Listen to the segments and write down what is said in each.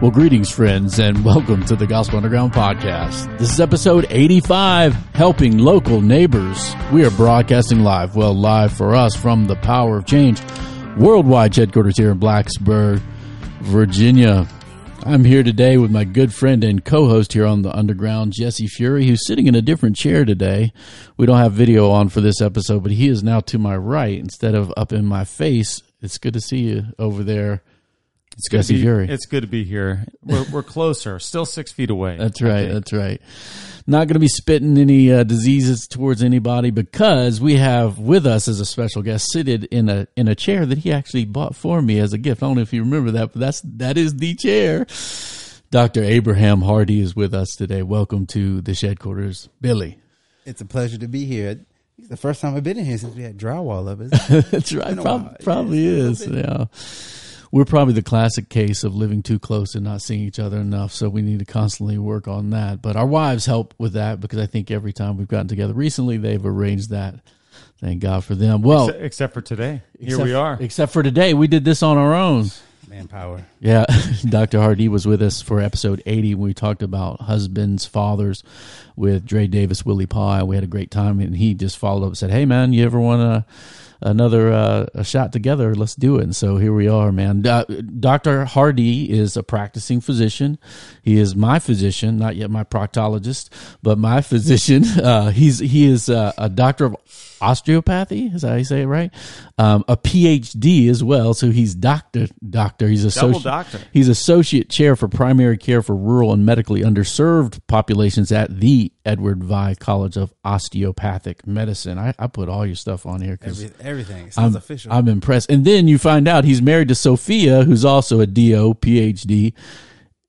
Well, greetings, friends, and welcome to the Gospel Underground podcast. This is episode 85, Helping Local Neighbors. We are broadcasting live, well, live for us from the Power of Change worldwide headquarters here in Blacksburg, Virginia. I'm here today with my good friend and co-host here on the Underground, Jesse Fury, who's sitting in a different chair today. We don't have video on for this episode, but he is now to my right instead of up in my face. It's good to see you over there. It's good Jesse to be, Fury. It's good to be here. We're, we're closer, still six feet away. That's right. That's right. Not going to be spitting any uh, diseases towards anybody because we have with us as a special guest seated in a in a chair that he actually bought for me as a gift. I don't know if you remember that, but that's that is the chair. Dr. Abraham Hardee is with us today. Welcome to the shed quarters, Billy. It's a pleasure to be here. It's the first time I've been in here since we had drywall up. Isn't it? That's right. been a Prob- while. probably Yeah, is. Yeah. We're probably the classic case of living too close and not seeing each other enough. So we need to constantly work on that. But our wives help with that because I think every time we've gotten together recently, they've arranged that. Thank God for them. Well, Except, except for today. Here we are. Except for today, we did this on our own. Manpower. Yeah, Dr. Hardee was with us for episode 80 when we talked about husbands, fathers with Dre Davis, Willie Pye. We had a great time, and he just followed up and said, "Hey, man, you ever want a another uh, shot together? Let's do it." And so here we are, man. Uh, Dr. Hardee is a practicing physician. He is my physician, not yet my proctologist, but my physician. Uh, he's he is uh, a doctor of osteopathy. Is that how you say it right? Um, a PhD as well. So he's doctor doctor. He's associate doctor. He's associate chair for primary care for rural and medically underserved populations at the Edward Via College of Osteopathic Medicine. I, I put all your stuff on here because Every, everything. Sounds I'm, official. I'm impressed. And then you find out he's married to Sophia, who's also a DO, PhD,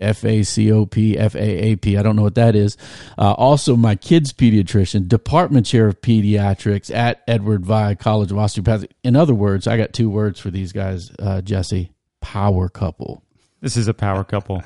F A C O P, F A A P. I don't know what that is. Uh, also, my kid's pediatrician, department chair of pediatrics at Edward Via College of Osteopathy. In other words, I got two words for these guys, uh, Jesse power couple. This is a power couple.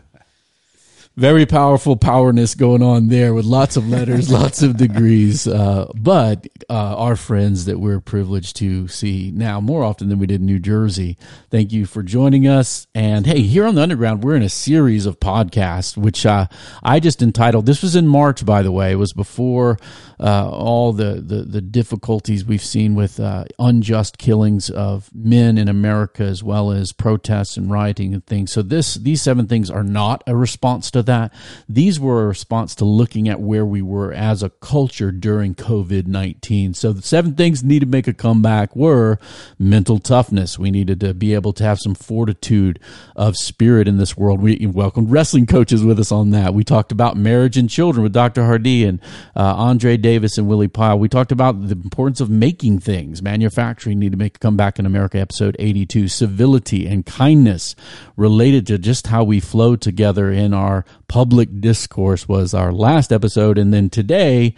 Very powerful powerness going on there with lots of letters, lots of degrees. Uh, but uh, our friends that we're privileged to see now more often than we did in New Jersey. Thank you for joining us. And hey, here on the Underground, we're in a series of podcasts, which uh, I just entitled. This was in March, by the way. It was before uh, all the, the the difficulties we've seen with uh, unjust killings of men in America, as well as protests and rioting and things. So this these seven things are not a response to that. These were a response to looking at where we were as a culture during COVID nineteen. So the seven things that need to make a comeback were mental toughness. We needed to be able to have some fortitude of spirit in this world. We welcomed wrestling coaches with us on that. We talked about marriage and children with Dr. Hardee and uh, Andre Davis and Willie Pyle. We talked about the importance of making things. Manufacturing need to make a comeback in America. Episode 82. Civility and kindness related to just how we flow together in our public discourse was our last episode. And then today,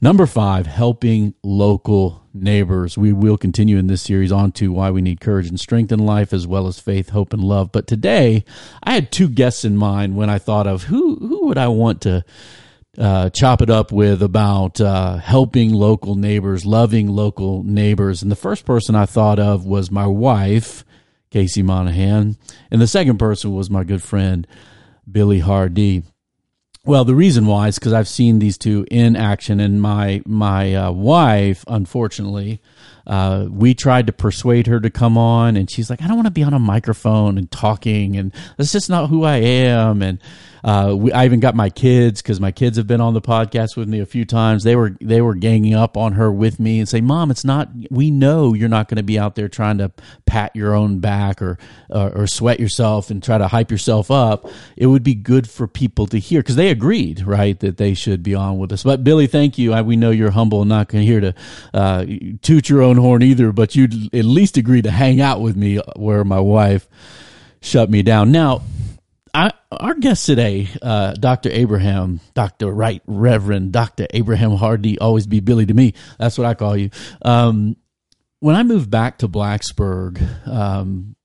number five, helping local neighbors. We will continue in this series on to why we need courage and strength in life, as well as faith, hope, and love. But today, I had two guests in mind when I thought of who who would I want to uh, chop it up with about uh, helping local neighbors, loving local neighbors. And the first person I thought of was my wife, Casey Monahan, and the second person was my good friend Billy Hardee. Well, the reason why is because I've seen these two in action, and my my uh, wife, unfortunately, uh, we tried to persuade her to come on, and she's like, "I don't want to be on a microphone and talking, and that's just not who I am." And uh, we, I even got my kids because my kids have been on the podcast with me a few times. They were they were ganging up on her with me and say, "Mom, it's not. We know you're not going to be out there trying to pat your own back or, or or sweat yourself and try to hype yourself up. It would be good for people to hear because they agreed, right, that they should be on with us. But Billy, thank you. I, we know you're humble and not here to uh, toot your own horn either, but you'd at least agree to hang out with me where my wife shut me down. Now, our guest today, uh, Dr. Abraham, Dr. Right Reverend Dr. Abraham Hardee, always be Billy to me. That's what I call you. Um, when I moved back to Blacksburg, um,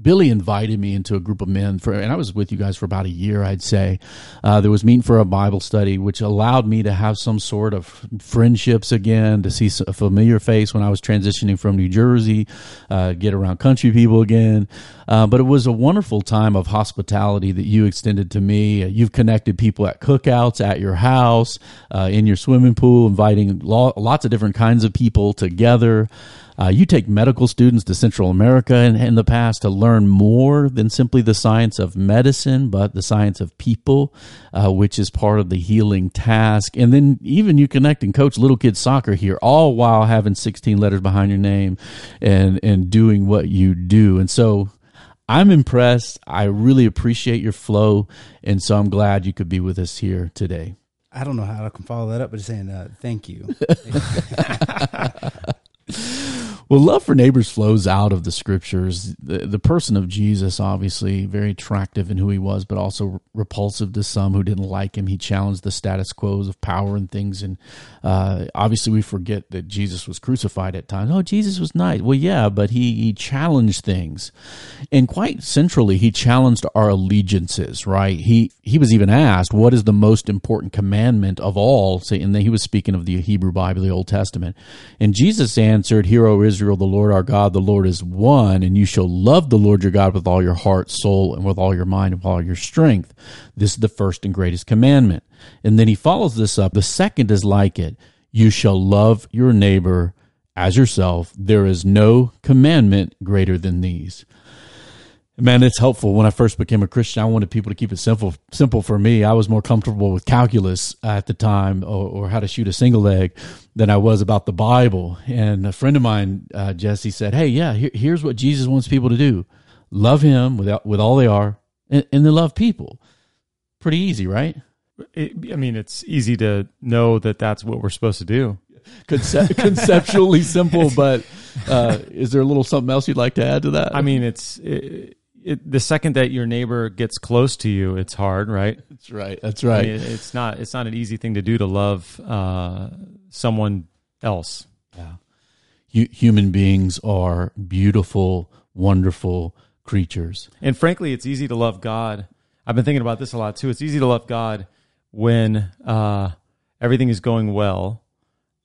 Billy invited me into a group of men for, and I was with you guys for about a year, I'd say. Uh, there was meeting for a Bible study, which allowed me to have some sort of friendships again, to see a familiar face when I was transitioning from New Jersey, uh, get around country people again. Uh, but it was a wonderful time of hospitality that you extended to me. You've connected people at cookouts at your house, uh, in your swimming pool, inviting lo- lots of different kinds of people together. Uh, you take medical students to Central America in, in, the past to learn more than simply the science of medicine, but the science of people, uh, which is part of the healing task. And then even you connect and coach little kids soccer here, all while having 16 letters behind your name and, and doing what you do. And so I'm impressed. I really appreciate your flow. And so I'm glad you could be with us here today. I don't know how I can follow that up, but just saying uh, thank you. Well, love for neighbors flows out of the scriptures. The, the person of Jesus, obviously, very attractive in who he was, but also repulsive to some who didn't like him. He challenged the status quos of power and things. And uh, obviously, we forget that Jesus was crucified at times. Oh, Jesus was nice. Well, yeah, but he, he challenged things. And quite centrally, he challenged our allegiances, right? He, he was even asked, What is the most important commandment of all? And he was speaking of the Hebrew Bible, the Old Testament. And Jesus answered, Hear, O Israel Israel, the Lord our God, the Lord is one, and you shall love the Lord your God with all your heart, soul, and with all your mind and with all your strength. This is the first and greatest commandment. And then he follows this up. The second is like it. You shall love your neighbor as yourself. There is no commandment greater than these. Man, it's helpful. When I first became a Christian, I wanted people to keep it simple. Simple for me. I was more comfortable with calculus at the time, or, or how to shoot a single leg, than I was about the Bible. And a friend of mine, uh, Jesse, said, "Hey, yeah, here, here's what Jesus wants people to do: love Him with with all they are, and, and then love people. Pretty easy, right? It, I mean, it's easy to know that that's what we're supposed to do. Conce- conceptually simple, but uh, is there a little something else you'd like to add to that? I mean, it's. It, it, the second that your neighbor gets close to you, it's hard, right? That's right. That's right. I mean, it's not. It's not an easy thing to do to love uh, someone else. Yeah. human beings are beautiful, wonderful creatures, and frankly, it's easy to love God. I've been thinking about this a lot too. It's easy to love God when uh, everything is going well,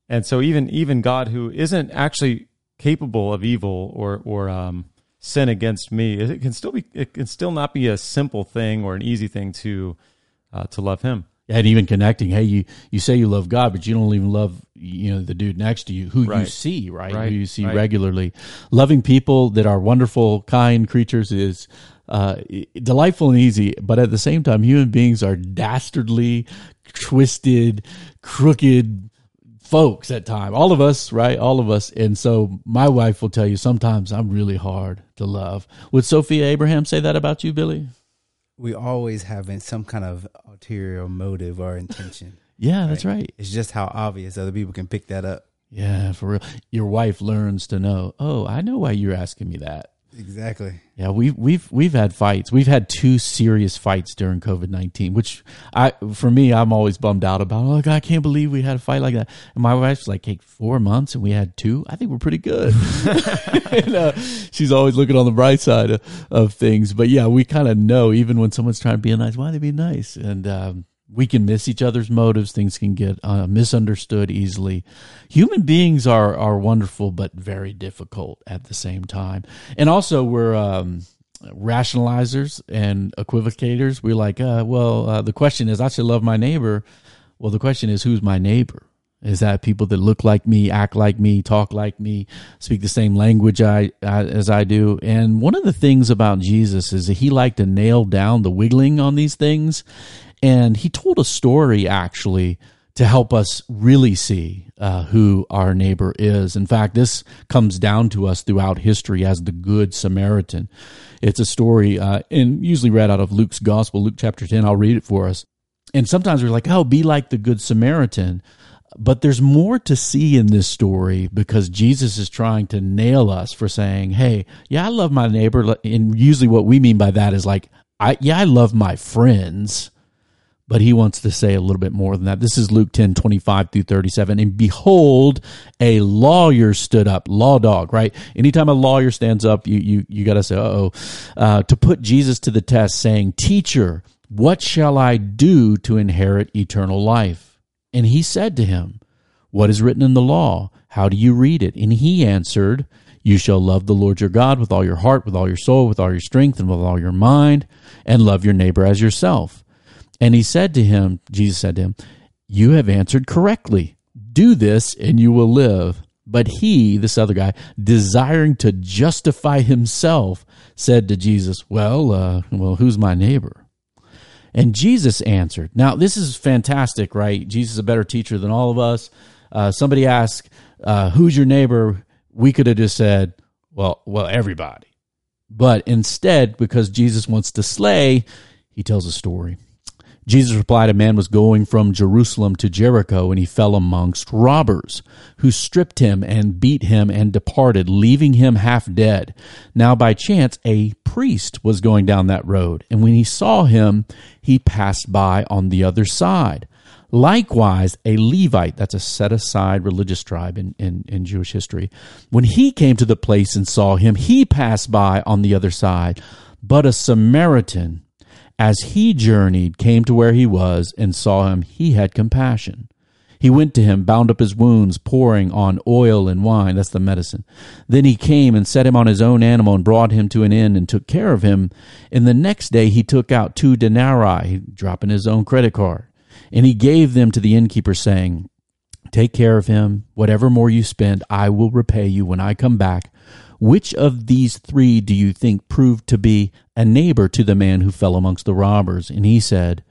and so even even God, who isn't actually capable of evil or or um, sin against me. It can still be it can still not be a simple thing or an easy thing to uh, to love him. And even connecting, hey, you you say you love God, but you don't even love you know the dude next to you who right. you see, right? right? Who you see right. regularly. Loving people that are wonderful, kind creatures is uh, delightful and easy, but at the same time, human beings are dastardly, twisted, crooked, folks at time. All of us right? All of us. And so my wife will tell you sometimes i'm really hard to love. Would sophia abraham say that about you billy? We always have some kind of ulterior motive or intention. Yeah right? that's right. It's just how obvious other people can pick that up. Yeah for real. Your wife learns to know oh i know why you're asking me that Exactly. Yeah, we've we've we've had fights. We've had two serious fights during COVID nineteen, which I for me I'm always bummed out about. Oh I can't believe we had a fight like that. And my wife's like, "Hey, four months and we had two. I think we're pretty good." and, uh, she's always looking on the bright side of, of things. But yeah, we kind of know even when someone's trying to be nice, why they be nice? And um, we can miss each other's motives. Things can get uh, misunderstood easily. Human beings are are wonderful, but very difficult at the same time. And also, we're um, rationalizers and equivocators. We're like, uh, well, uh, the question is, I should love my neighbor. Well, the question is, who's my neighbor? Is that people that look like me, act like me, talk like me, speak the same language I, I, as I do? And one of the things about Jesus is that he liked to nail down the wiggling on these things and he told a story actually to help us really see uh, who our neighbor is. In fact, this comes down to us throughout history as the Good Samaritan. It's a story, uh, and usually read out of Luke's Gospel, Luke chapter 10. I'll read it for us. And sometimes we're like, oh, be like the Good Samaritan. But there's more to see in this story because Jesus is trying to nail us for saying, hey, yeah, I love my neighbor. And usually what we mean by that is like, I, yeah, I love my friends But he wants to say a little bit more than that. This is Luke 10, 25 through 37. And behold, a lawyer stood up, law dog, right? Anytime a lawyer stands up, you, you, you got to say, uh-oh, uh, to put Jesus to the test, saying, Teacher, what shall I do to inherit eternal life? And he said to him, What is written in the law? How do you read it? And he answered, You shall love the Lord your God with all your heart, with all your soul, with all your strength, and with all your mind, and love your neighbor as yourself. And he said to him, Jesus said to him, You have answered correctly. Do this and you will live. But he, this other guy, desiring to justify himself, said to Jesus, Well, uh, well, who's my neighbor? And Jesus answered. Now, this is fantastic, right? Jesus is a better teacher than all of us. Uh, somebody asked, uh, "Who's your neighbor?" We could have just said, "Well, well, everybody." But instead, because Jesus wants to slay, he tells a story. Jesus replied, A man was going from Jerusalem to Jericho, and he fell amongst robbers, who stripped him and beat him and departed, leaving him half dead. Now, by chance, a priest was going down that road, and when he saw him, he passed by on the other side. Likewise, a Levite, that's a set aside religious tribe in, in, in Jewish history, when he came to the place and saw him, he passed by on the other side. But a Samaritan, as he journeyed, came to where he was, and saw him, he had compassion. He went to him, bound up his wounds, pouring on oil and wine. That's the medicine. Then he came and set him on his own animal and brought him to an inn and took care of him. And the next day he took out two denarii, dropping his own credit card. And he gave them to the innkeeper, saying, Take care of him. Whatever more you spend, I will repay you when I come back. Which of these three do you think proved to be a neighbor to the man who fell amongst the robbers? And he said,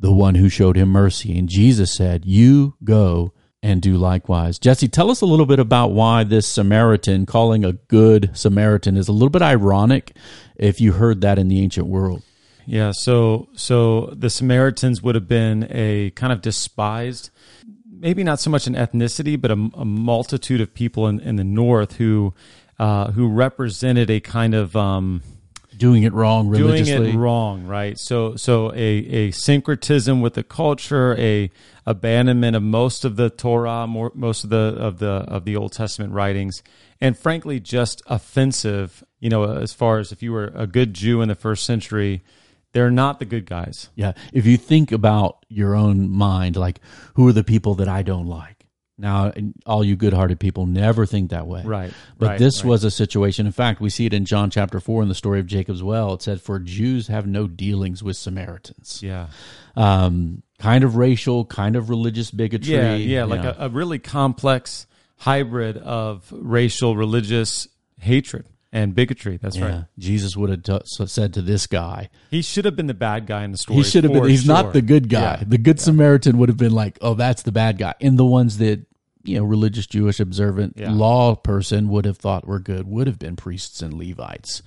The one who showed him mercy. And Jesus said, You go and do likewise. Jesse, tell us a little bit about why this Samaritan, calling a good Samaritan, is a little bit ironic if you heard that in the ancient world. Yeah, so so the Samaritans would have been a kind of despised, maybe not so much an ethnicity, but a, a multitude of people in, in the north who uh, who represented a kind of um, doing it wrong religiously. doing it wrong, right? So so a, a syncretism with the culture, a abandonment of most of the Torah, more, most of the of the of the Old Testament writings, and frankly, just offensive. You know, as far as if you were a good Jew in the first century, they're not the good guys. Yeah. If you think about your own mind, like who are the people that I don't like? Now, all you good-hearted people never think that way, Right, But right, this right. was a situation. In fact, we see it in John chapter four in the story of Jacob's well. It said, "For Jews have no dealings with Samaritans." Yeah. Um, kind of racial, kind of religious bigotry. Yeah, yeah, like A, a really complex hybrid of racial, religious hatred and bigotry. That's Yeah. right. Jesus would have t- so said to this guy, He should have been the bad guy in the story. he should have been. He's sure. not the good guy. Yeah. The good Samaritan would have been like, "Oh, that's the bad guy." And the ones that you know, religious Jewish observant Yeah. law person would have thought were good would have been priests and Levites.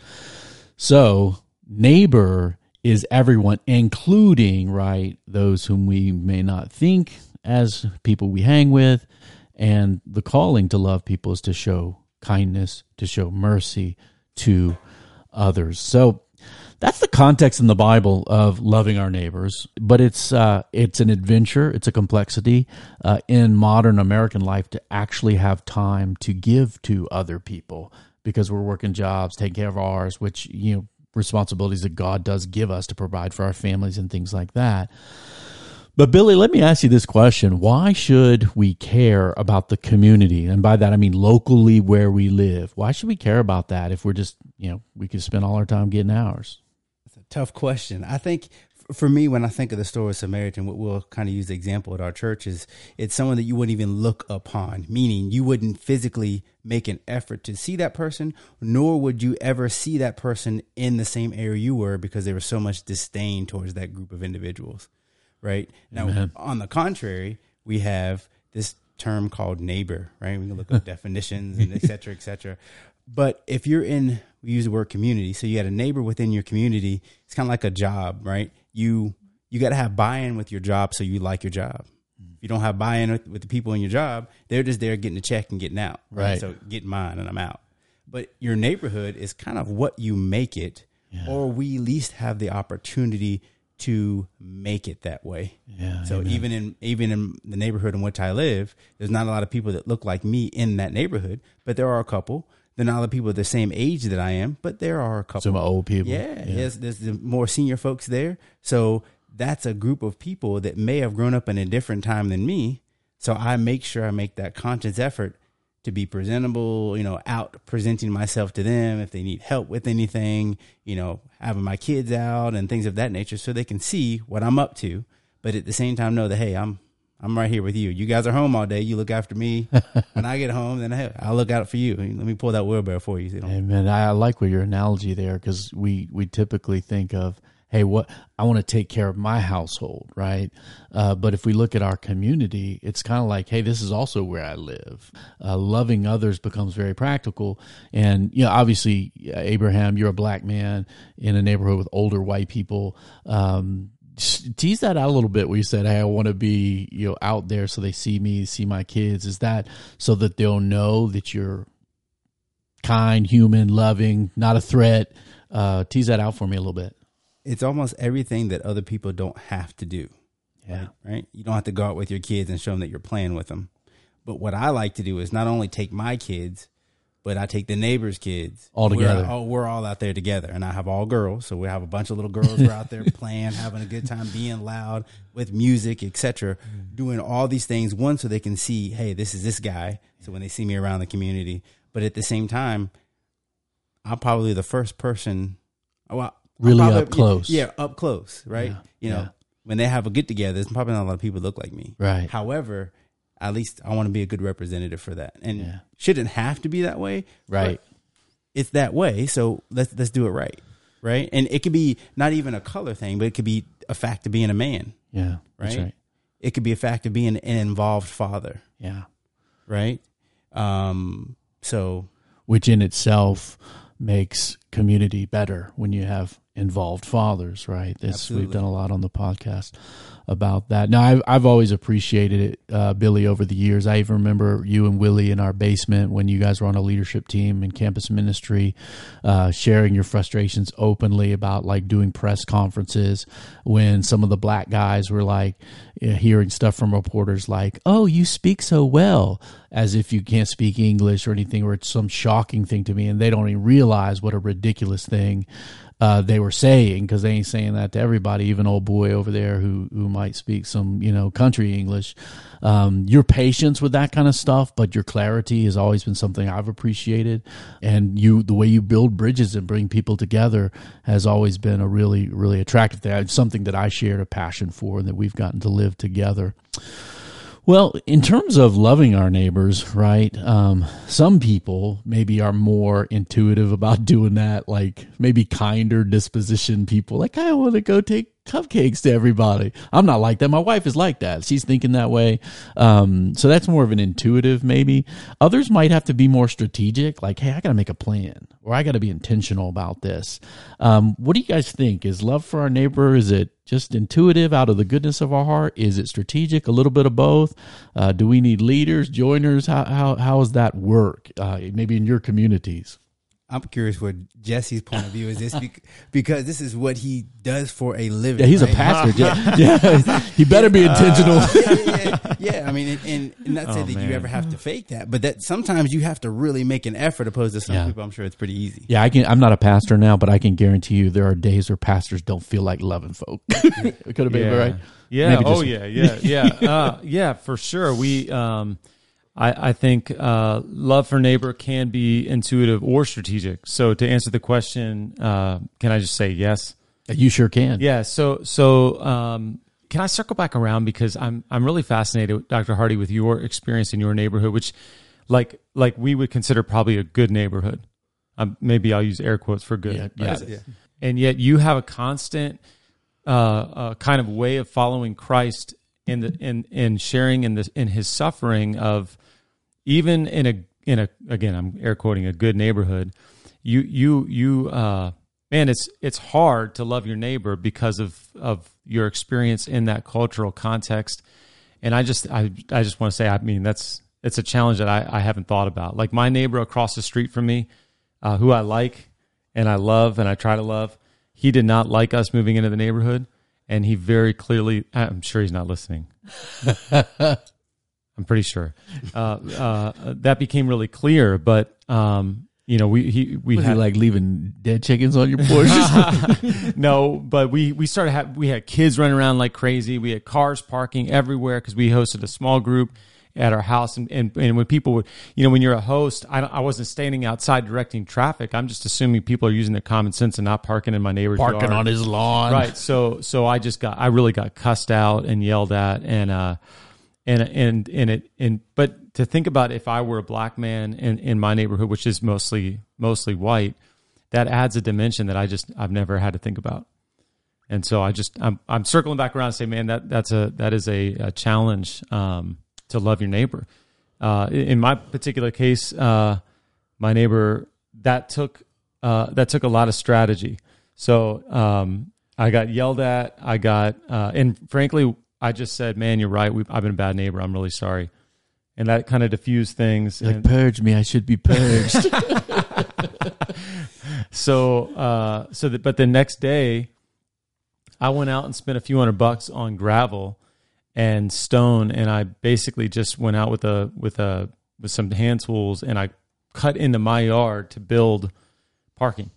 So neighbor is everyone, including right those whom we may not think as people we hang with, and the calling to love people is to show kindness, to show mercy to others. So that's the context in the Bible of loving our neighbors, but it's uh, it's an adventure, it's a complexity uh, in modern American life to actually have time to give to other people because we're working jobs, taking care of ours, which you know responsibilities that God does give us to provide for our families and things like that. But Billy, let me ask you this question. Why should we care about the community? And by that I mean locally where we live. Why should we care about that if we're just, you know, we could spend all our time getting ours? Tough question. I think for me, when I think of the story of Samaritan, what we'll kind of use the example at our church is it's someone that you wouldn't even look upon, meaning you wouldn't physically make an effort to see that person, nor would you ever see that person in the same area you were because there was so much disdain towards that group of individuals. Right now, Amen. on the contrary, we have this term called neighbor, right? We can look up definitions and et cetera, et cetera. But if you're in, we use the word community. So you got a neighbor within your community. It's kind of like a job, right? You you got to have buy-in with your job so you like your job. If you don't have buy-in with, with the people in your job, they're just there getting a check and getting out, right? Right. So get mine and I'm out. But your neighborhood is kind of what you make it, or we at least have the opportunity to make it that way. Yeah. So amen. even in even in the neighborhood in which I live, there's not a lot of people that look like me in that neighborhood, but there are a couple. They're not a lot of people the same age that I am, but there are a couple. some old people. Yeah, There's, there's the more senior folks there. So that's a group of people that may have grown up in a different time than me. So I make sure I make that conscious effort to be presentable, you know, out presenting myself to them if they need help with anything, you know, having my kids out and things of that nature so they can see what I'm up to. But at the same time know that hey, I'm I'm right here with you. You guys are home all day. You look after me. when I get home, then I'll look out for you. Let me pull that wheelbarrow for you. So you Amen. I I like what your analogy there because we we typically think of, hey, what I want to take care of my household, right? Uh, but if we look at our community, it's kind of like, hey, this is also where I live. Uh, loving others becomes very practical, and you know, obviously, Abraham, you're a black man in a neighborhood with older white people. Um, tease that out a little bit where you said hey i want to be you know out there so they see me see my kids is that so that they'll know that you're kind human loving not a threat uh tease that out for me a little bit it's almost everything that other people don't have to do. yeah right? You don't have to go out with your kids and show them that you're playing with them. But what I like to do is not only take my kids, but I take the neighbors' kids All together. We're, all, we're all out there together, and I have all girls, so we have a bunch of little girls who are out there playing, having a good time, being loud with music, etc. Mm-hmm. Doing all these things one so they can see, hey, this is this guy. So when they see me around the community, but at the same time, I'm probably the first person. Oh, well, I'm Really probably- up close. Yeah, up close, right? Yeah, You know, yeah. when they have a get together, there's probably not a lot of people look like me. Right. However, at least I want to be a good representative for that, and Yeah. shouldn't have to be that way. Right. It's that way, so let's let's do it right, right? And it could be not even a color thing, but it could be a fact of being a man, yeah that's right? right It could be a fact of being an involved father, yeah right? Um. So which in itself makes community better when you have involved fathers, right? This we've done a lot on the podcast about that. Now, I've I've always appreciated it, uh, Billy, over the years. I even remember you and Willie in our basement when you guys were on a leadership team in campus ministry, uh, sharing your frustrations openly about like doing press conferences when some of the black guys were like uh, hearing stuff from reporters like, "Oh, you speak so well," as if you can't speak English or anything, or it's some shocking thing to me, and they don't even realize what a ridiculous thing uh, they were saying because they ain't saying that to everybody, even old boy over there who who might speak some you know country English. Um, your patience with that kind of stuff, but your clarity has always been something I've appreciated, and you the way you build bridges and bring people together has always been a really really attractive thing. It's something that I shared a passion for, and that we've gotten to live together. Well, in terms of loving our neighbors, right? Um, some people maybe are more intuitive about doing that, like maybe kinder disposition people. Like, I want to go take cupcakes to everybody. I'm not like that. My wife is like that. She's thinking that way. Um, so that's more of an intuitive, maybe. Others might have to be more strategic, like, hey, I got to make a plan or I got to be intentional about this. Um, what do you guys think? Is love for our neighbor, is it just intuitive out of the goodness of our heart? Is it strategic? A little bit of both? Uh, do we need leaders, joiners? How, how, how does that work? Uh, maybe in your communities? I'm curious what Jesse's point of view is this bec- because this is what he does for a living. Yeah, he's a pastor. yeah, yeah. he better be intentional. yeah, yeah, yeah, yeah. I mean, and, and, and not say Oh, that man. you ever have to fake that, but that sometimes you have to really make an effort. Opposed to some Yeah. people, I'm sure it's pretty easy. Yeah, I can. I'm not a pastor now, but I can guarantee you there are days where pastors don't feel like loving folk. it could have been yeah. right. Yeah. Maybe oh just- yeah. Yeah. Yeah. uh, yeah. For sure. We. Um, I, I think uh, love for neighbor can be intuitive or strategic. So to answer the question, uh, can I just say yes? You sure can. Yeah. So so um, can I circle back around because I'm I'm really fascinated, Dr. Hardee, with your experience in your neighborhood, which like like we would consider probably a good neighborhood. Um, maybe I'll use air quotes for good. Yeah, right? yeah. And yet you have a constant uh, uh, kind of way of following Christ in the in in sharing in the in His suffering of even in a in a again I'm air quoting a good neighborhood. You you you uh, man, it's it's hard to love your neighbor because of of your experience in that cultural context. And I just I I just want to say I mean that's it's a challenge that I, I haven't thought about. Like my neighbor across the street from me, uh, who I like and I love and I try to love, he did not like us moving into the neighborhood. and he very clearly. I'm sure he's not listening. I'm pretty sure uh, uh, that became really clear. But um, you know, we he we Was had he like leaving dead chickens on your porch? no, but we we started have we had kids running around like crazy. We had cars parking everywhere because we hosted a small group at our house, and, and and when people would, you know, when you're a host, I I wasn't standing outside directing traffic. I'm just assuming people are using their common sense and not parking in my neighbor's Parking yard. on his lawn. right. So so I just got I really got cussed out and yelled at, and uh and and and it and but to think about if I were a black man in in my neighborhood, which is mostly mostly white, that adds a dimension that I just I've never had to think about. And so I just I'm I'm circling back around and say, man, that that's a that is a, a challenge um, to love your neighbor. Uh, in my particular case, uh, my neighbor that took uh, that took a lot of strategy. So um, I got yelled at. I got uh, and frankly, I just said, man, you're right. We've, I've been a bad neighbor. I'm really sorry. And that kind of diffused things. Like and- purge me, I should be purged. so uh so that but the next day i went out and spent a few hundred bucks on gravel and stone and i basically just went out with a with a with some hand tools and i cut into my yard to build parking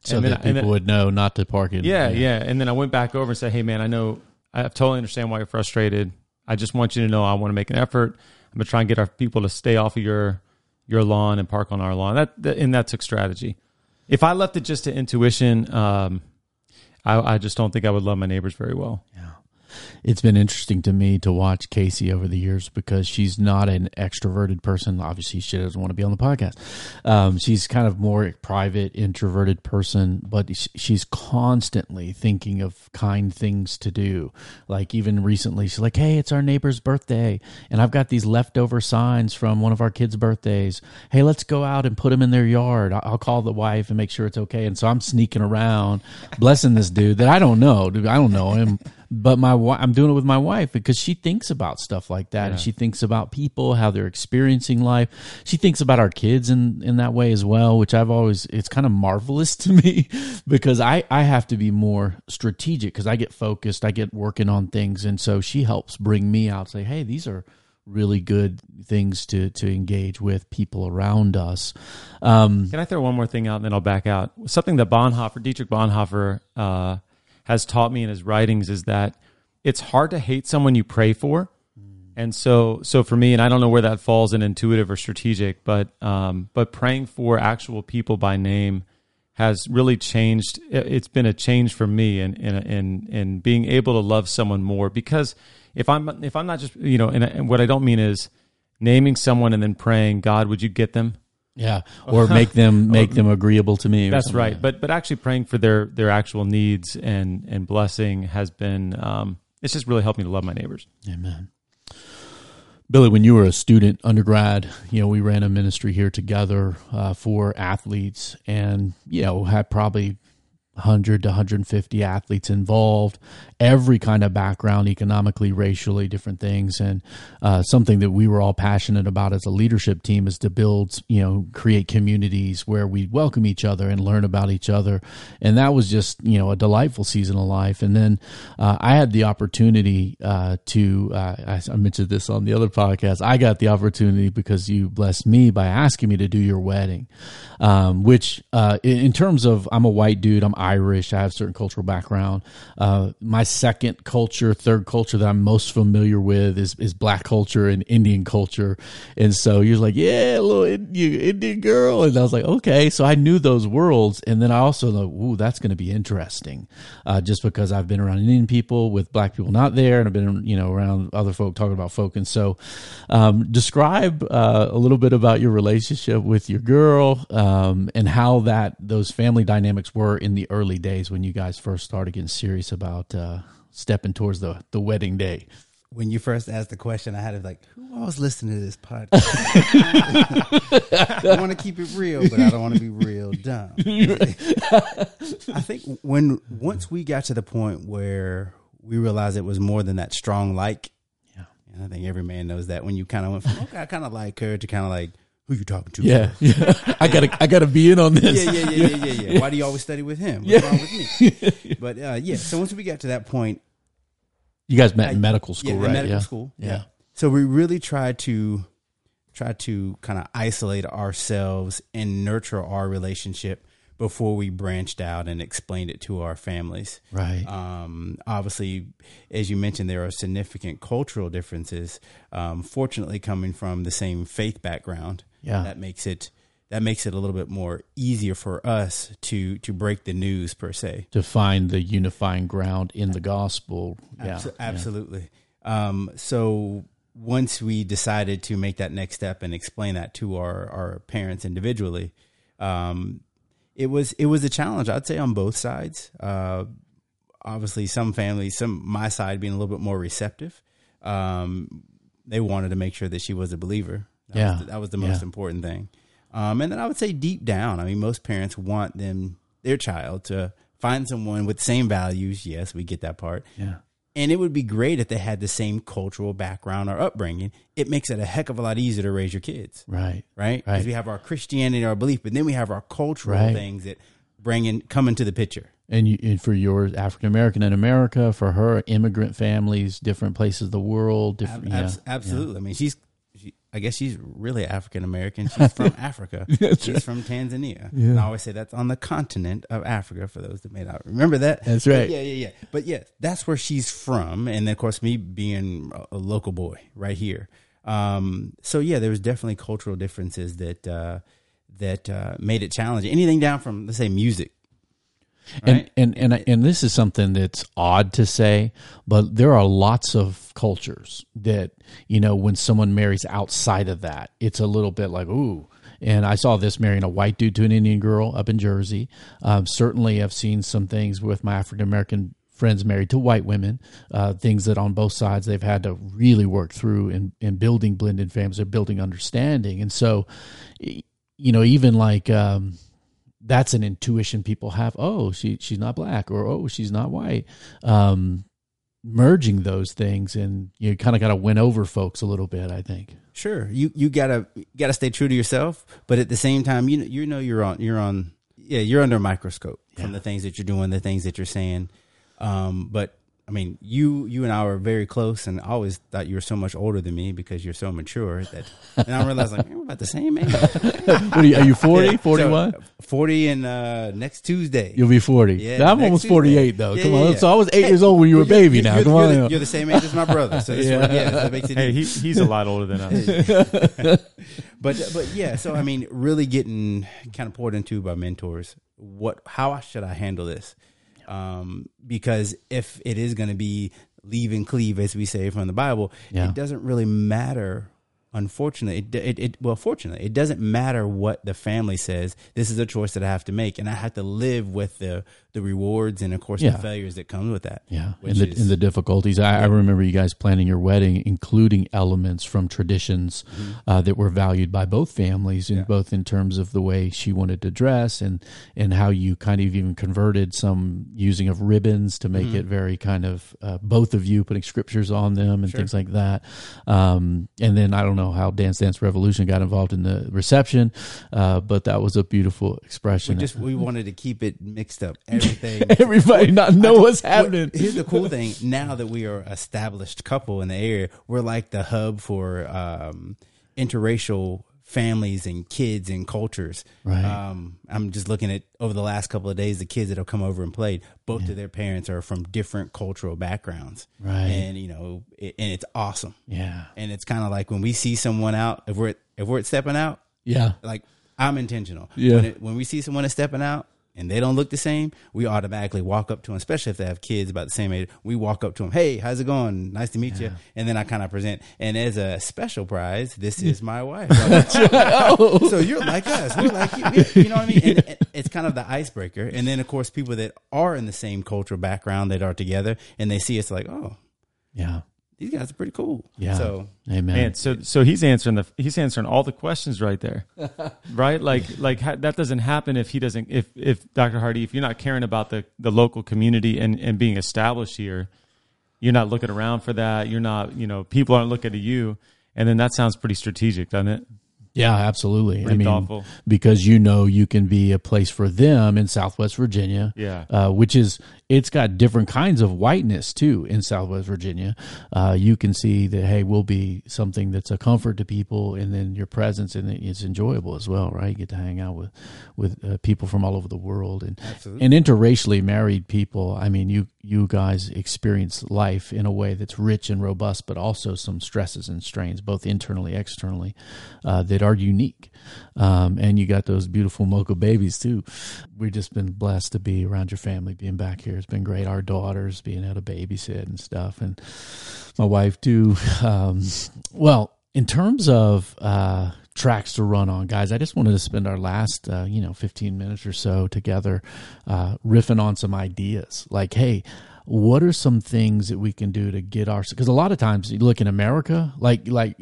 so And that and people then- would know not to park in. yeah, yeah. And then I went back over and said, "Hey, man, I know I totally understand why you're frustrated. I just want you to know I want to make an effort. I'm gonna try and get our people to stay off of your your lawn and park on our lawn. That, that and that took strategy. If I left it just to intuition, um, I, I just don't think I would love my neighbors very well. It's been interesting to me to watch Casey over the years because she's not an extroverted person. Obviously, she doesn't want to be on the podcast. Um, she's kind of more private, introverted person, but she's constantly thinking of kind things to do. Like even recently, she's like, "Hey, it's our neighbor's birthday, and I've got these leftover signs from one of our kids' birthdays. Hey, let's go out and put them in their yard. I'll call the wife and make sure it's okay." And so I'm sneaking around, blessing this dude that I don't know. Dude, I don't know him but my I'm doing it with my wife because she thinks about stuff like that. And she thinks about people how they're experiencing life. She thinks about our kids in in that way as well which I've always it's kind of marvelous to me because I I have to be more strategic because I get focused. I get working on things. And so she helps bring me out say hey these are really good things to to engage with people around us. Um Can I throw one more thing out and then I'll back out? Something that Bonhoeffer, Dietrich Bonhoeffer, uh, has taught me in his writings is that it's hard to hate someone you pray for. And so, so for me, and I don't know where that falls in intuitive or strategic, but um, but praying for actual people by name has really changed. it- It's been a change for me in in in, in being able to love someone more because if I'm if I'm not just you know, and, and what I don't mean is naming someone and then praying, God, would you get them? Yeah or make them make them agreeable to me That's right. But but actually praying for their their actual needs and and blessing has been um, it's just really helped me to love my neighbors. Amen. Billy, when you were a student, undergrad, you know, we ran a ministry here together uh, for athletes and, you know, had probably 100 to 150 athletes involved, every kind of background, economically, racially, different things. And uh, something that we were all passionate about as a leadership team is to build, you know, create communities where we welcome each other and learn about each other. And that was just, you know, a delightful season of life. And then uh, I had the opportunity uh, to, uh, I, I mentioned this on the other podcast, I got the opportunity because you blessed me by asking me to do your wedding, um, which uh, in, in terms of, I'm a white dude, I'm Irish, I have certain cultural background. Uh, my second culture, third culture that I'm most familiar with is, is black culture and Indian culture. And so you're like, yeah, little Indian, Indian girl. And I was like, okay. So I knew those worlds. And then I also know, ooh, that's going to be interesting. Uh, just because I've been around Indian people with black people not there. And I've been, you know, around other folk talking about folk. And so, um, describe, uh, a little bit about your relationship with your girl, um, and how that, those family dynamics were in the early days when you guys first started getting serious about, uh, stepping towards the, the wedding day. When you first asked the question, I had to like, who was listening to this podcast? I want to keep it real, but I don't want to be real dumb. I think when once we got to the point where we realized it was more than that strong like, Yeah. and I think every man knows that when you kind of went from okay, I kind of like her to kind of like who you talking to? Yeah, yeah. I gotta, I gotta be in on this. yeah, yeah, yeah, yeah, yeah, yeah. Why do you always study with him? What's wrong with me? But uh, yeah, so once we got to that point, You guys met in medical school, yeah, right? medical yeah. school, Yeah. So we really tried to try to kind of isolate ourselves and nurture our relationship before we branched out and explained it to our families. Right. Um, obviously, as you mentioned, there are significant cultural differences. Um, fortunately, coming from the same faith background, Yeah. that makes it that makes it a little bit more easier for us to to break the news per se. to find the unifying ground in the gospel. Yeah. Abso- absolutely. Um, so once we decided to make that next step and explain that to our our parents individually, um, it was it was a challenge. I'd say on both sides. Uh, obviously, some families, some my side being a little bit more receptive. Um, they wanted to make sure that she was a believer. That Yeah. was the, that was the most Yeah. important thing. Um, and then I would say deep down, I mean, most parents want them their child to find someone with the same values. Yes, we get that part. Yeah. And it would be great if they had the same cultural background or upbringing. It makes it a heck of a lot easier to raise your kids, Right. right? Because Right. we have our Christianity, our belief, but then we have our cultural Right. things that bring in come into the picture. And, you, and for yours, African American in America, for her, immigrant families, different places of the world, different. yeah. Abs- absolutely. I mean, she's, she, I guess she's really African American. She's from Africa. she's from Tanzania. Yeah. And I always say that's on the continent of Africa for those that may not remember that. That's But right. yeah, yeah, yeah. But yeah, that's where she's from. And then, of course, me being a- a local boy right here. Um, so yeah, there was definitely cultural differences that, uh, that, uh, made it challenging. Anything down from, let's say, music. Right? And, and and and this is something that's odd to say, but there are lots of cultures that you know when someone marries outside of that, it's a little bit like ooh. And I saw this marrying a white dude to an Indian girl up in Jersey. Um, certainly, I've seen some things with my African American friends married to white women, uh, things that on both sides they've had to really work through in, in building blended families, or building understanding. And so, you know, even like um, that's an intuition people have. Oh, she she's not black, or oh, she's not white. Um, merging those things, and you kind of got to win over folks a little bit. I think. Sure, you you gotta gotta stay true to yourself, but at the same time, you know, you know you're on you're on yeah you're under a microscope from the things that you're doing, the things that you're saying. Um, but I mean, you you and I were very close, and I always thought you were so much older than me because you're so mature. That and I realized like man, we're about the same age. What are you, are you 40, 41? so, Forty and uh, next Tuesday. You'll be 40. Yeah, I'm almost 48, though. Yeah, Come yeah, on. yeah. So I was eight Hey, years old when you were a baby you're, now. You're, Come you're on. the, now. you're the same age as my brother, so this Yeah. yeah, that makes it Hey, easy. he, he's a lot older than us. but but yeah, so I mean, really getting kind of poured into by mentors. What? How should I handle this? Um, because if it is going to be leave and cleave, as we say from the Bible, Yeah. it doesn't really matter. Unfortunately, it, it, it well, fortunately, it doesn't matter what the family says. This is a choice that I have to make, and I have to live with the the rewards and, of course, Yeah. the failures that come with that. Yeah, and the, is- and the difficulties. I, I remember you guys planning your wedding, including elements from traditions uh, that were valued by both families, and Mm-hmm. Yeah. both in terms of the way she wanted to dress, and and how you kind of even converted some using of ribbons to make Mm-hmm. it very kind of uh, both of you putting scriptures on them and Sure. things like that. Um, and then I don't know how Dance Dance Revolution got involved in the reception, uh, but that was a beautiful expression. we just we wanted to keep it mixed up, everything. Everybody not know what's Well, happening. here's the cool thing: now that we are established couple in the area, we're like the hub for um, interracial families and kids and cultures. Right. Um, I'm just looking at over the last couple of days, the kids that have come over and played. Both of their parents are from different cultural backgrounds, Right. And you know, it, and it's awesome. Yeah, And it's kind of like when we see someone out, if we're if we're stepping out, yeah. like I'm intentional. Yeah. When, it, when we see someone that's stepping out and they don't look the same, we automatically walk up to them, especially if they have kids about the same age. We walk up to them, hey, how's it going? Nice to meet you. And then I kind of present. And as a special prize, this is my wife. Oh. so you're like us. We're like you. Yeah, You know what I mean? And, and it's kind of the icebreaker. And then, of course, people that are in the same cultural background that are together and they see us like, oh, Yeah. These guys are pretty cool. Yeah. So Amen. Man, so so he's answering the he's answering all the questions right there, right? Like like ha- that doesn't happen if he doesn't if if Dr. Hardee if you're not caring about the the local community and and being established here, you're not looking around for that. You're not you know people aren't looking to you, and then that sounds pretty strategic, doesn't it? Yeah, absolutely. I mean, thoughtful. because you know you can be a place for them in Southwest Virginia. Yeah. uh, which is it's got different kinds of whiteness too in Southwest Virginia. Uh, you can see that hey, we'll be something that's a comfort to people, and then your presence and it's enjoyable as well, right? You get to hang out with with uh, people from all over the world and Absolutely. and interracially married people. I mean, you you guys experience life in a way that's rich and robust, but also some stresses and strains, both internally, externally, uh, that are unique. Um, and you got those beautiful mocha babies too. We've just been blessed to be around your family, being back here. It's been great. Our daughters being able to babysit and stuff, and my wife too. Um, well, in terms of uh, tracks to run on, guys, I just wanted to spend our last, uh, you know, 15 minutes or so together uh, riffing on some ideas. Like, hey, what are some things that we can do to get our? Because a lot of times you look in America, like like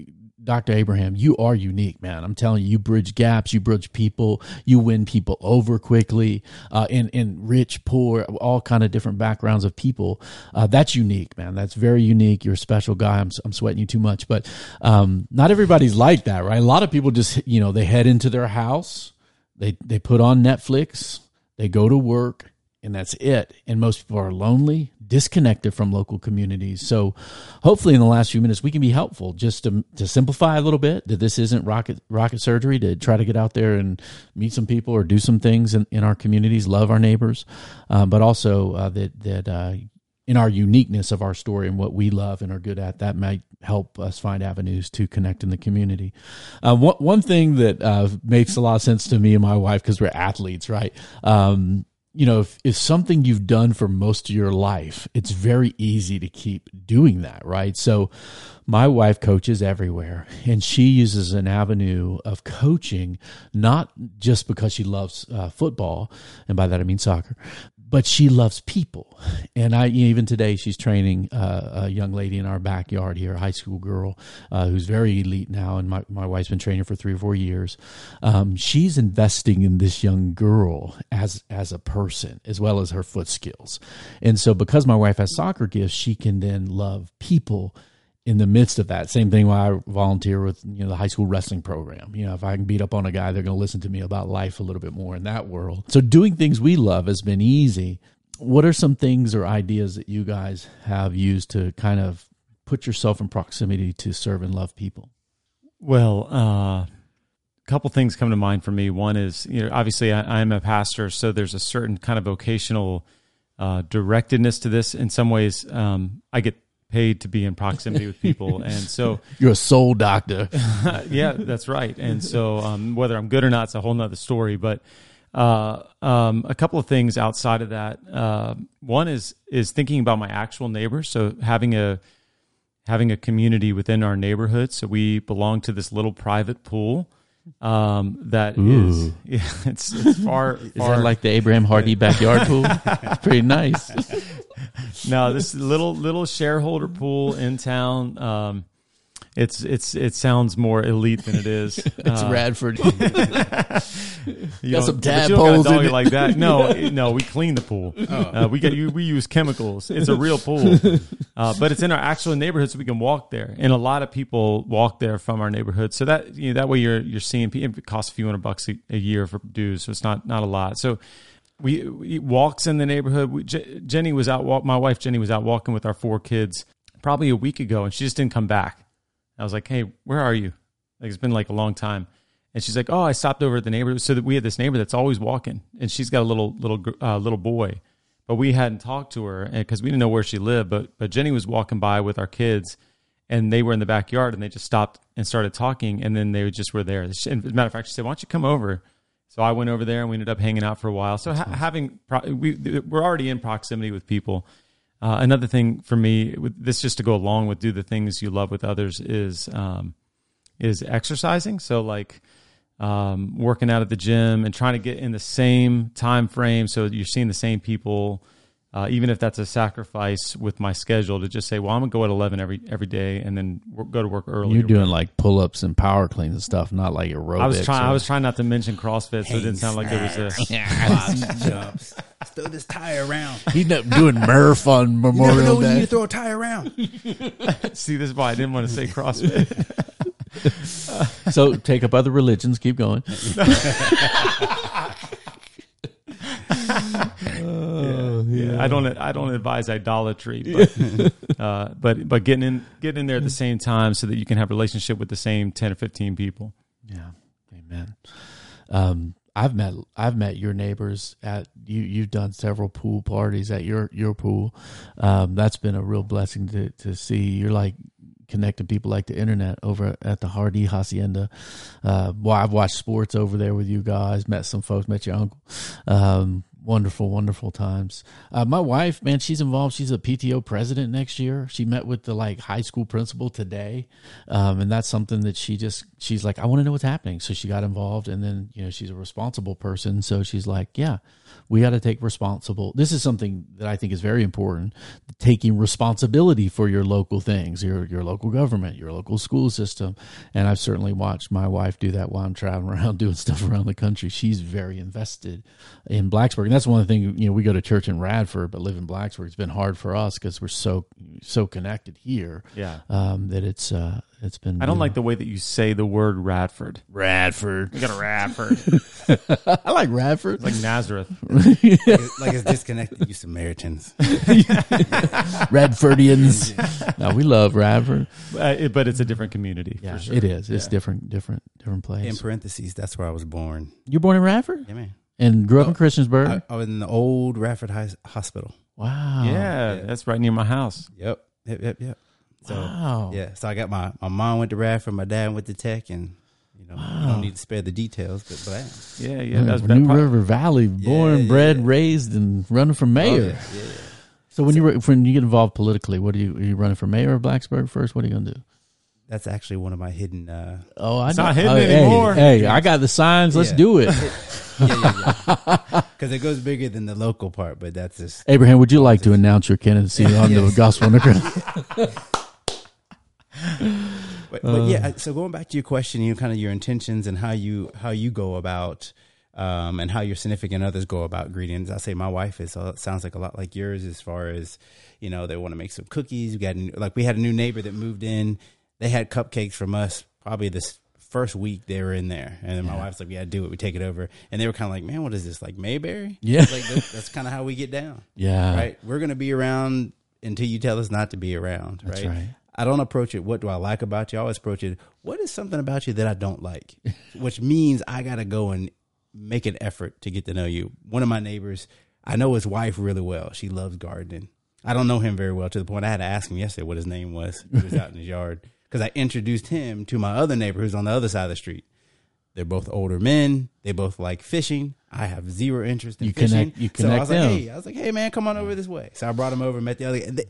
Dr. Abraham, you are unique, man. I'm telling you, you bridge gaps, you bridge people, you win people over quickly, uh, in in rich, poor, all kind of different backgrounds of people. Uh, that's unique, man. That's very unique. You're a special guy. I'm I'm sweating you too much, but um, not everybody's like that, right? A lot of people just you know they head into their house, they they put on Netflix, they go to work, and that's it. And most people are lonely, disconnected from local communities. So, hopefully, in the last few minutes, we can be helpful just to to simplify a little bit that this isn't rocket rocket surgery to try to get out there and meet some people or do some things in, in our communities, love our neighbors, um, but also uh, that that. Uh, in our uniqueness of our story and what we love and are good at, that might help us find avenues to connect in the community. Uh, one, one thing that uh, makes a lot of sense to me and my wife, because we're athletes, right? Um, you know, if, if something you've done for most of your life, it's very easy to keep doing that, right? So, my wife coaches everywhere, and she uses an avenue of coaching not just because she loves uh, football, and by that I mean soccer, but she loves people. And I even today she's training uh, a young lady in our backyard here, a high school girl uh, who's very elite now, and my, my wife's been training for three or four years. Um, she's investing in this young girl as as a person as well as her foot skills, and so because my wife has soccer gifts, she can then love people in the midst of that. Same thing when I volunteer with you know the high school wrestling program. You know, if I can beat up on a guy, they're going to listen to me about life a little bit more in that world. So doing things we love has been easy. What are some things or ideas that you guys have used to kind of put yourself in proximity to serve and love people? Well, uh, a couple things come to mind for me. One is, you know, obviously I, I'm a pastor, so there's a certain kind of vocational uh, directedness to this. In some ways, um, I get paid to be in proximity with people, and so You're a soul doctor. yeah, that's right. And so, um, whether I'm good or not, it's a whole nother story. But uh, um, a couple of things outside of that. Uh, one is is thinking about my actual neighbors. So having a having a community within our neighborhood. So we belong to this little private pool um, that is yeah, it's, it's far Is far that like the Abraham Hardee backyard pool? It's pretty nice. no, this little little shareholder pool in town. Um, it's it's it sounds more elite than it is. It's Uh, Radford. You Got some don't- but you tadpoles dog in it it. like that. No, no, we clean the pool. Uh, we get you. We use chemicals. It's a real pool, uh, but it's in our actual neighborhood, so we can walk there. And a lot of people walk there from our neighborhood, so that you know, that way you're you're seeing. It costs a few hundred bucks a, a year for dues, so it's not not a lot. So. We, we walks in the neighborhood. We, Je- Jenny was out. Walk, my wife Jenny was out walking with our four kids probably a week ago, and she just didn't come back. I was like, "Hey, where are you?" Like it's been like a long time. And she's like, "Oh, I stopped over at the neighborhood." So that we had this neighbor that's always walking, and she's got a little little uh, little boy, but we hadn't talked to her because we didn't know where she lived. But but Jenny was walking by with our kids, and they were in the backyard, and they just stopped and started talking, and then they just were there. And As a matter of fact, she said, "Why don't you come over?" So I went over there, and we ended up hanging out for a while. So ha- having pro- we we're already in proximity with people. Uh, another thing for me, with this just to go along with do the things you love with others is um, is exercising. So like um, working out at the gym and trying to get in the same time frame, so you're seeing the same people. Uh, even if that's a sacrifice with my schedule to just say, well, I'm gonna go at 11 every every day and then work, go to work early. You're doing like pull ups and power cleans and stuff, not like aerobics. I was trying. or- I was trying not to mention CrossFit, so it didn't sound like there was a. Squats, jumps. Throw this tire around. He's not doing Murph on You never know Memorial when you need to throw a tire around. See, this is why I didn't want to say CrossFit. so take up other religions. Keep going. Yeah, I don't. I don't advise idolatry, but uh, but but getting in getting in there at the same time so that you can have a relationship with the same ten or fifteen people. Yeah, amen. Um, I've met I've met your neighbors at you. You've done several pool parties at your your pool. Um, that's been a real blessing to to see. You're like connecting people like the internet over at the Hardee Hacienda. Uh, well, I've watched sports over there with you guys. Met some folks. Met your uncle. Um, wonderful, wonderful times. Uh, my wife, man, she's involved. She's a PTO president next year. She met with the like high school principal today, um, and that's something that she just she's like, I want to know what's happening. So she got involved, and then you know she's a responsible person, so she's like, yeah, we got to take responsible. This is something that I think is very important. Taking responsibility for your local things, your your local government, your local school system, and I've certainly watched my wife do that while I'm traveling around doing stuff around the country. She's very invested in Blacksburg, and that's one of the things. You know, we go to church in Radford, but live in Blacksburg. It's been hard for us because we're so so connected here. Yeah. um, that it's uh, it's been. I don't like the way that you say the word Radford. Radford. We got a Radford, I like Radford. like Nazareth. like, it's, like it's disconnected. You Samaritans. Radfordians. no, we love Radford. Uh, it- but it's a different community Yeah, for sure. it is. It's Yeah. different, different, different place. In parentheses, that's where I was born. You're born in Radford Yeah, man. and grew up in Oh, Christiansburg. I, I was in the old Radford High Hospital. wow. Yeah, that's right near my house. Yep. Yep. Yep. Yep. So Wow. yeah, so I got my my mom went to Radford, my dad went to Tech, and you know I don't need to spare the details, but but I am. Yeah, Yeah, yeah. That's New that pro- River Valley, born, yeah, bred, yeah. raised, and running for mayor. Oh, yeah, yeah, yeah. So when you when you get involved politically, what do you are you running for mayor of Blacksburg first? What are you gonna do? That's actually one of my hidden. Uh, Oh, I It's know. not hidden Oh, anymore. Hey, I got the signs. Let's Yeah. do it. yeah, yeah, yeah. Because it goes bigger than the local part, but that's just Abraham, would you like to announce your candidacy on the Yes. Gospel But, but yeah, so going back to your question, you know, kind of your intentions and how you how you go about um, and how your significant others go about greetings. I say my wife is uh, sounds like a lot like yours as far as you know they want to make some cookies. We got new- like we had a new neighbor that moved in. They had cupcakes from us probably this first week they were in there, and then my wife's like, "Yeah, do it. We take it over." And they were kind of like, "Man, what is this like Mayberry?" Yeah. like that, that's kind of how we get down Yeah. right? We're gonna be around until you tell us not to be around, That's right? right. I don't approach it. What do I like about you? I always approach it. What is something about you that I don't like? Which means I gotta go and make an effort to get to know you. One of my neighbors, I know his wife really well. She loves gardening. I don't know him very well to the point I had to ask him yesterday what his name was. He was out in his yard because I introduced him to my other neighbor who's on the other side of the street. They're both older men. They both like fishing. I have zero interest in You fishing. connect- you so I was them. like, hey, I was like, hey man, come on over this way. So I brought him over, and met the other. And they,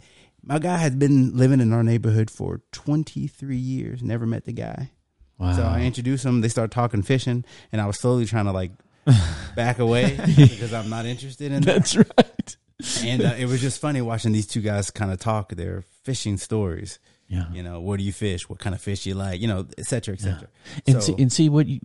my guy has been living in our neighborhood for 23 years. Never met the guy. Wow. So I introduced him. They started talking fishing, and I was slowly trying to like back away because I'm not interested in that. That's right. And uh, it was just funny watching these two guys kind of talk their fishing stories. Yeah. You know, where do you fish? What kind of fish you like? You know, et cetera, et cetera. and So- see, and see what you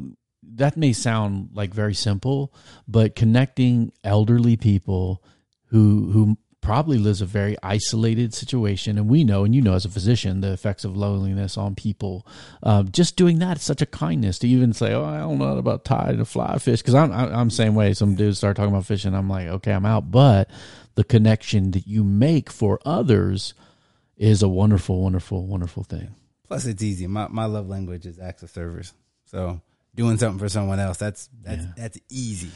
that may sound like very simple, but connecting elderly people who who probably lives a very isolated situation, and we know, and you know, as a physician, the effects of loneliness on people. Um, just doing that is such a kindness to even say, "Oh, I don't know about tying a fly fish," because I'm I'm same way. Some dudes start talking about fishing, I'm like, okay, I'm out. But the connection that you make for others is a wonderful, wonderful, wonderful thing. Plus, it's easy. My my love language is acts of service. So doing something for someone else that's that's Yeah. that's easy,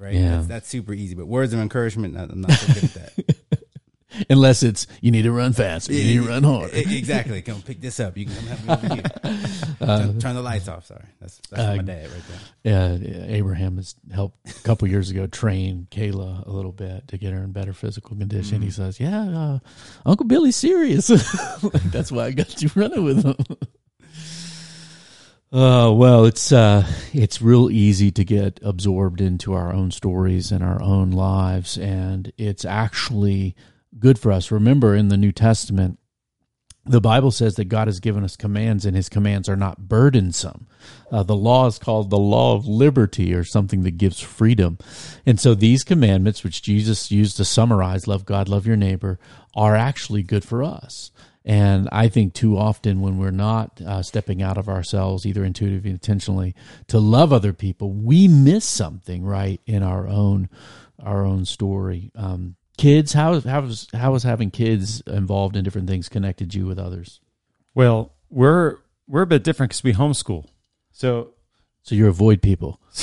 right? Yeah. That's, that's super easy. But words of encouragement, I'm not so good at that. Unless it's you need to run fast, you need to run hard. Exactly. Come pick this up. You can come help me over here. turn, turn the lights off. Sorry, that's that's uh, my dad right there. Yeah, Abraham has helped a couple years ago train Kayla a little bit to get her in better physical condition. Mm-hmm. He says, "Yeah, uh, Uncle Billy's serious. That's why I got you running with him." Oh well, it's uh, it's real easy to get absorbed into our own stories and our own lives, and it's actually good for us. Remember, in the New Testament, the Bible says that God has given us commands, and His commands are not burdensome. Uh, the law is called the law of liberty, or something that gives freedom. And so, these commandments, which Jesus used to summarize "love God, love your neighbor," are actually good for us. And I think too often when we're not uh, stepping out of ourselves, either intuitively, intentionally, to love other people, we miss something right in our own our own story. Um, kids, how how was how was having kids involved in different things connected you with others? Well, we're we're a bit different because we homeschool. So So you avoid people.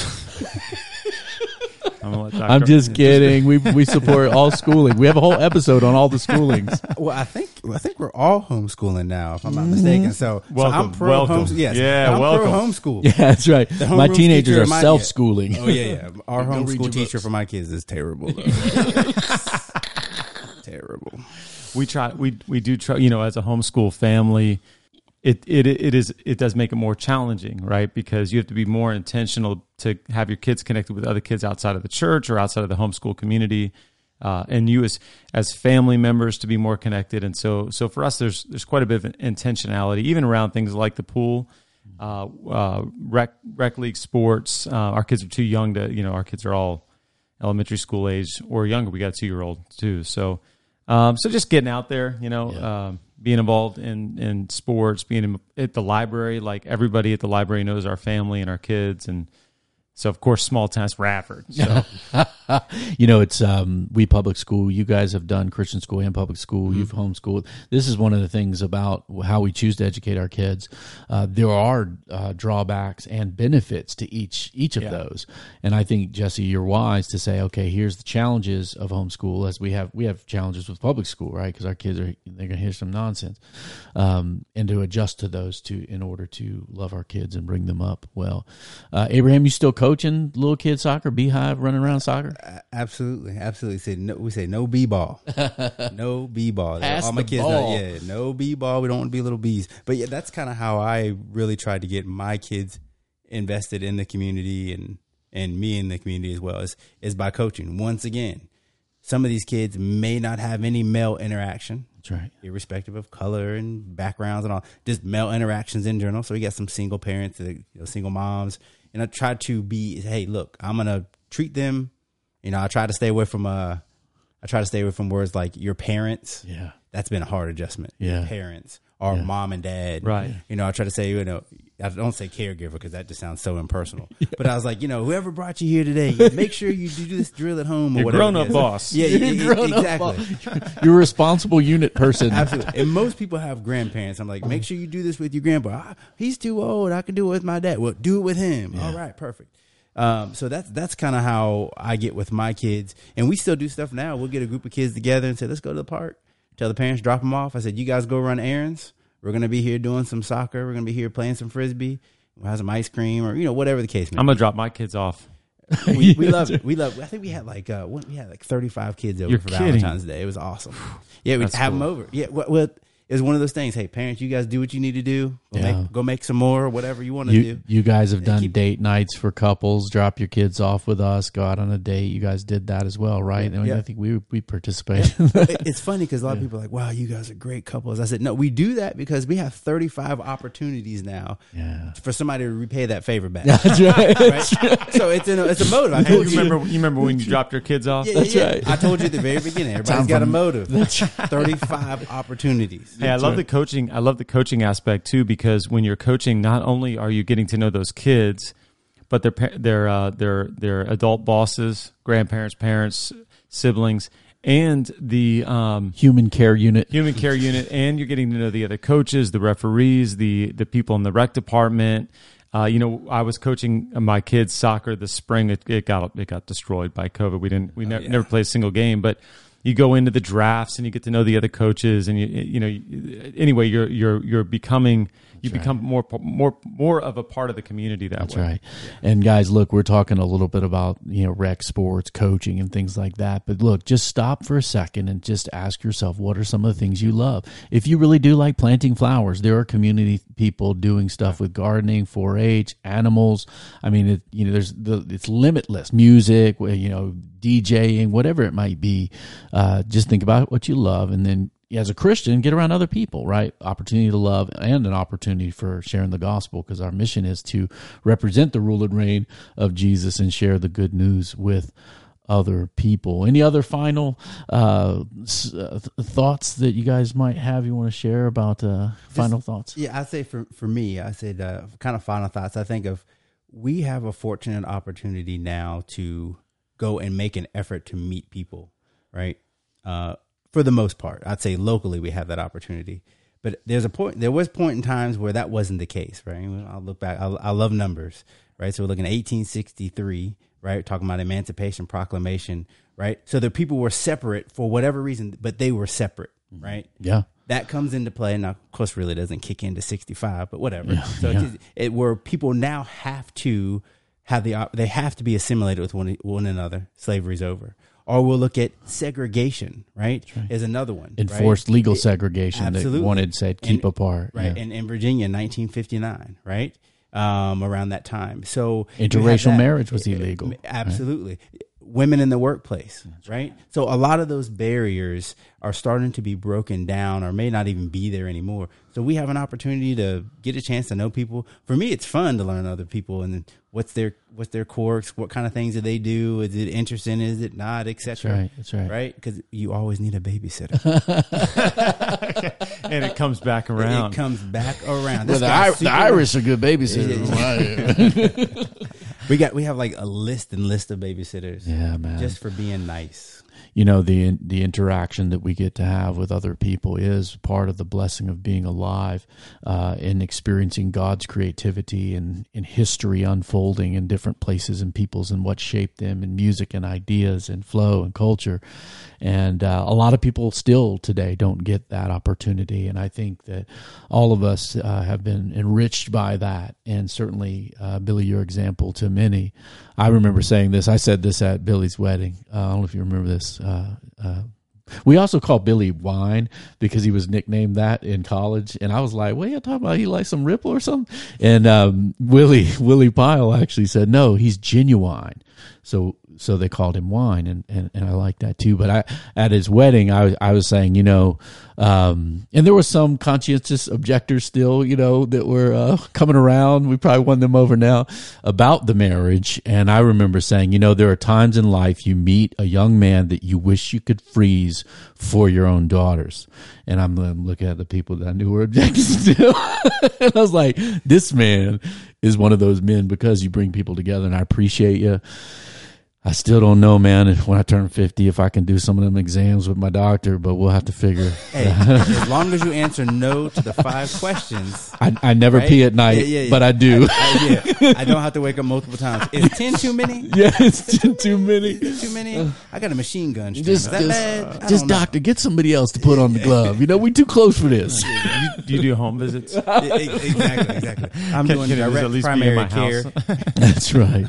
I'm, gonna let Dr. I'm just kidding. We we support all schooling. We have a whole episode on all the schoolings. Well, I think I think we're all homeschooling now, if I'm not mm-hmm. mistaken. So, so Welcome, I'm pro welcome. homeschool. Yes, Yeah, I'm welcome. pro homeschool. Yeah, that's right. My teenagers are self schooling. Oh yeah, yeah. Our Go homeschool teacher books. for my kids is terrible. though. terrible. we try we we do try you know as a homeschool family it, it it is it does make it more challenging right because you have to be more intentional to have your kids connected with other kids outside of the church or outside of the homeschool community uh, and you as as family members to be more connected and so so for us there's there's quite a bit of intentionality even around things like the pool uh, uh, rec rec league sports uh, our kids are too young to you know our kids are all elementary school age or younger we got a two year old too so um, so just getting out there, you know, Yeah. um, being involved in, in sports, being in, at the library, like everybody at the library knows our family and our kids. And so of course, small town Radford. So you know, it's um, we public school. You guys have done Christian school and public school. Mm-hmm. You've homeschooled. This is one of the things about how we choose to educate our kids. Uh, there are uh, drawbacks and benefits to each each of Yeah. those, and I think Jesse, you're wise to say, okay, here's the challenges of homeschool. As we have we have challenges with public school, right? Because our kids are they're going to hear some nonsense, um, and to adjust to those to in order to love our kids and bring them up well. Uh, Abraham, you still coaching little kid soccer, beehive, running around soccer? Absolutely, absolutely. Say no. We say no b ball, no b ball. All my kids know. Yeah, no b ball. We don't want to be little bees. But yeah, that's kind of how I really tried to get my kids invested in the community and and me in the community as well is is by coaching. Once again, some of these kids may not have any male interaction. That's right. irrespective of color and backgrounds and all, just male interactions in general. So we got some single parents, uh, you know, single moms, and I try to be, hey, look, I'm gonna treat them. You know, I try to stay away from uh, I try to stay away from words like your parents. Yeah. That's been a hard adjustment. Yeah. Your parents or Yeah. mom and dad. Right. You know, I try to say, you know, I don't say caregiver because that just sounds so impersonal. But I was like, you know, whoever brought you here today, make sure you do this drill at home or Your whatever. grown-up boss. Yeah, You're yeah, yeah, exactly. You're a responsible unit person. Absolutely. And most people have grandparents. I'm like, make sure you do this with your grandpa. Ah, he's too old. I can do it with my dad. Well, do it with him. All right, perfect. Um, so that's that's kind of how I get with my kids, and we still do stuff now. We'll get a group of kids together and say, let's go to the park. Tell the parents, drop them off. I said, you guys go run errands. We're gonna be here doing some soccer. We're gonna be here playing some frisbee. We'll have some ice cream, or you know, whatever the case may. be. I'm gonna drop my kids off. We, we love it. We love. I think we had like uh, we had like 35 kids over You're for kidding. Valentine's Day. It was awesome. Yeah, we have cool. them over. Yeah, well, well, it was one of those things. Hey, parents, you guys do what you need to do. Go, Yeah. make, go make some more, or whatever you want to You do. you guys have done keep- date nights for couples. Drop your kids off with us. Go out on a date. You guys did that as well, right? I, mean, Yeah. I think we we participated. It- it's funny because a lot of people are like, "Wow, you guys are great couples." I said, "No, we do that because we have 35 opportunities now yeah, for somebody to repay that favor back." that's right. right? So it's a, it's a motive. I Hey, you you. remember? You remember when you dropped your kids off? Yeah, That's yeah, yeah. right. I told you at the very beginning. Everybody's Time got a for- motive. 35 opportunities. Hey, I love the coaching. I love the coaching aspect too because when you're coaching, not only are you getting to know those kids, but their their uh, their their adult bosses, grandparents, parents, siblings, and the um, Human care unit. human care unit, and you're getting to know the other coaches, the referees, the the people in the rec department. Uh, you know, I was coaching my kids soccer this spring. It, it got it got destroyed by COVID. We didn't we never yeah. never played a single game, but you go into the drafts and you get to know the other coaches, and you you know anyway you're you're you're becoming you become more more more of a part of the community that That's way. right. And guys, look, we're talking a little bit about, you know, rec sports, coaching and things like that. But look, just stop for a second and just ask yourself, what are some of the things you love? If you really do like planting flowers, there are community people doing stuff with gardening, 4-H, animals. I mean, it, you know, there's the, it's limitless music, you know, DJing, whatever it might be. Uh, just think about what you love and then as a Christian, get around other people, right? Opportunity to love and an opportunity for sharing the gospel because our mission is to represent the rule and reign of Jesus and share the good news with other people. Any other final uh, uh, th- thoughts that you guys might have you want to share about uh, final thoughts? Yeah, I say for for me, I said uh, kind of final thoughts. I think of we have a fortunate opportunity now to go and make an effort to meet people, right? Uh, for the most part, I'd say locally we have that opportunity. But there's a point. There was point in times where that wasn't the case, right? I'll look back. I, I love numbers, right? So we're looking at 1863, right? Talking about Emancipation Proclamation, right? So the people were separate for whatever reason, but they were separate, mm-hmm. right? Yeah. that comes into play. Now, of course, really doesn't kick into 65, but whatever. so yeah. It, it where people now have to have the they have to be assimilated with one one another. Slavery's over. Or we'll look at segregation. Right, is another one. right? Enforced legal segregation absolutely. that wanted said keep apart. right? Yeah. And in Virginia, in 1959, right, um, around that time. So Interracial marriage was illegal. Absolutely. Women in the workplace, right? So a lot of those barriers are starting to be broken down or may not even be there anymore. So we have an opportunity to get a chance to know people. For me, it's fun to learn other people and what's their what's their quirks, what kind of things do they do, is it interesting, is it not, etc. right, that's right. Right? Because you always need a babysitter. and it comes back around. it comes back around. Well, the, guy's Ir- the Irish are good babysitters. We got we have like a list and list of babysitters. yeah, man. Just for being nice. You know the the interaction that we get to have with other people is part of the blessing of being alive uh, and experiencing God's creativity and, and history unfolding in different places and peoples and what shaped them and music and ideas and flow and culture. And uh, a lot of people still today don't get that opportunity. And I think that all of us uh, have been enriched by that. And certainly uh, Billy your example to many I remember saying this I said this at Billy's wedding uh, I don't know if you remember this uh, uh, we also called Billy Wine because he was nicknamed that in college, and I was like, "What are you talking about? He like some Ripple or something?" And um, Willie Willie Pyle actually said, "No, he's genuine." So so they called him Wine, and, and, and I like that too. But I at his wedding, I was I was saying, you know, um, and there were some conscientious objectors still, you know, that were uh, coming around. We probably won them over now about the marriage, and I remember saying, you know, there are times in life you meet a young man that you wish you could freeze for your own daughters. And I'm, I'm looking at the people that I knew were objecting still, and I was like, this man is one of those men because you bring people together, and I appreciate you. I still don't know, man. If when I turn fifty, if I can do some of them exams with my doctor, but we'll have to figure. Hey, as long as you answer no to the five questions, I, I never Right? pee at night, Yeah, yeah, yeah. but I do. I, yeah, I don't have to wake up multiple times. Is ten too many? yeah, it's too, too many. Too many? I got a machine gun. Just, Is that just, bad? Just doctor, get somebody else to put on the glove. You know, we're too close for this. Do you do home visits? Yeah, exactly, exactly. I'm Can- doing can it at direct least be in primary my care. house? That's right.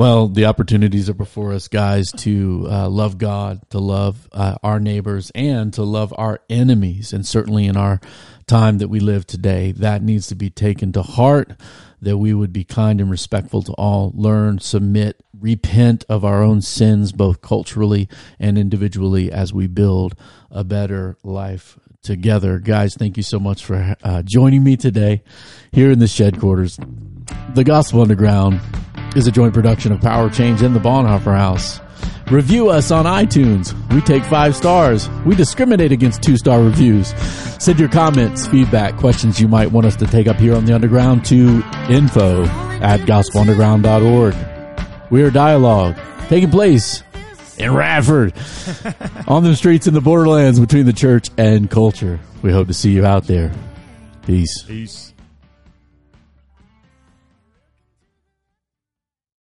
Well, the opportunities are before us, guys, to uh, love God, to love uh, our neighbors, and to love our enemies. And certainly in our time that we live today, that needs to be taken to heart. That we would be kind and respectful to all, learn, submit, repent of our own sins, both culturally and individually, as we build a better life together. Guys, thank you so much for uh, joining me today here in the shed quarters. The Gospel Underground is a joint production of Power Change and the Bonhoeffer House. Review us on iTunes. We take five stars. We discriminate against two star reviews. Send your comments, feedback, questions you might want us to take up here on the Underground to info at gospelunderground.org. We are dialogue taking place in Radford on the streets in the borderlands between the church and culture. We hope to see you out there. Peace. Peace.